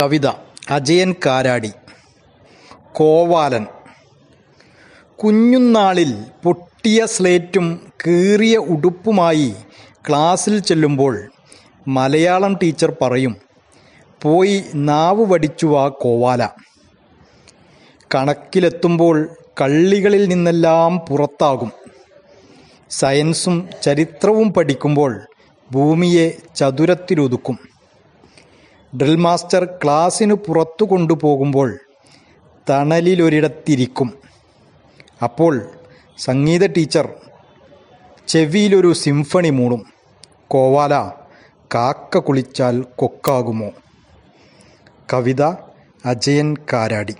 കവിത. Ajayan Karadi. Covalent. കുഞ്ഞുനാളിൽ പൊട്ടിയ സ്ലേറ്റും കീറിയ ഉടുപ്പുമായി ക്ലാസ്സിൽ ചെല്ലുമ്പോൾ മലയാളം ടീച്ചർ പറയും പോയി നാവ് വടിച്ചു ആ കോവാല. കണക്കിലെത്തുമ്പോൾ കള്ളികളിൽ നിന്നെല്ലാം പുറത്താകും. സയൻസും ചരിത്രവും പഠിക്കുമ്പോൾ ഭൂമിയെ ചതുരത്തിലൊതുക്കും. ഡ്രിൽ മാസ്റ്റർ ക്ലാസ്സിന് പുറത്തു കൊണ്ടുപോകുമ്പോൾ തണലിലൊരിടത്തിരിക്കും. അപ്പോൾ സംഗീത ടീച്ചർ ചെവിയിലൊരു സിംഫണി മൂടും. കോവാല കാക്ക കുളിച്ചാൽ കൊക്കാകുമോ? കവിത അജയൻ കാരാടി.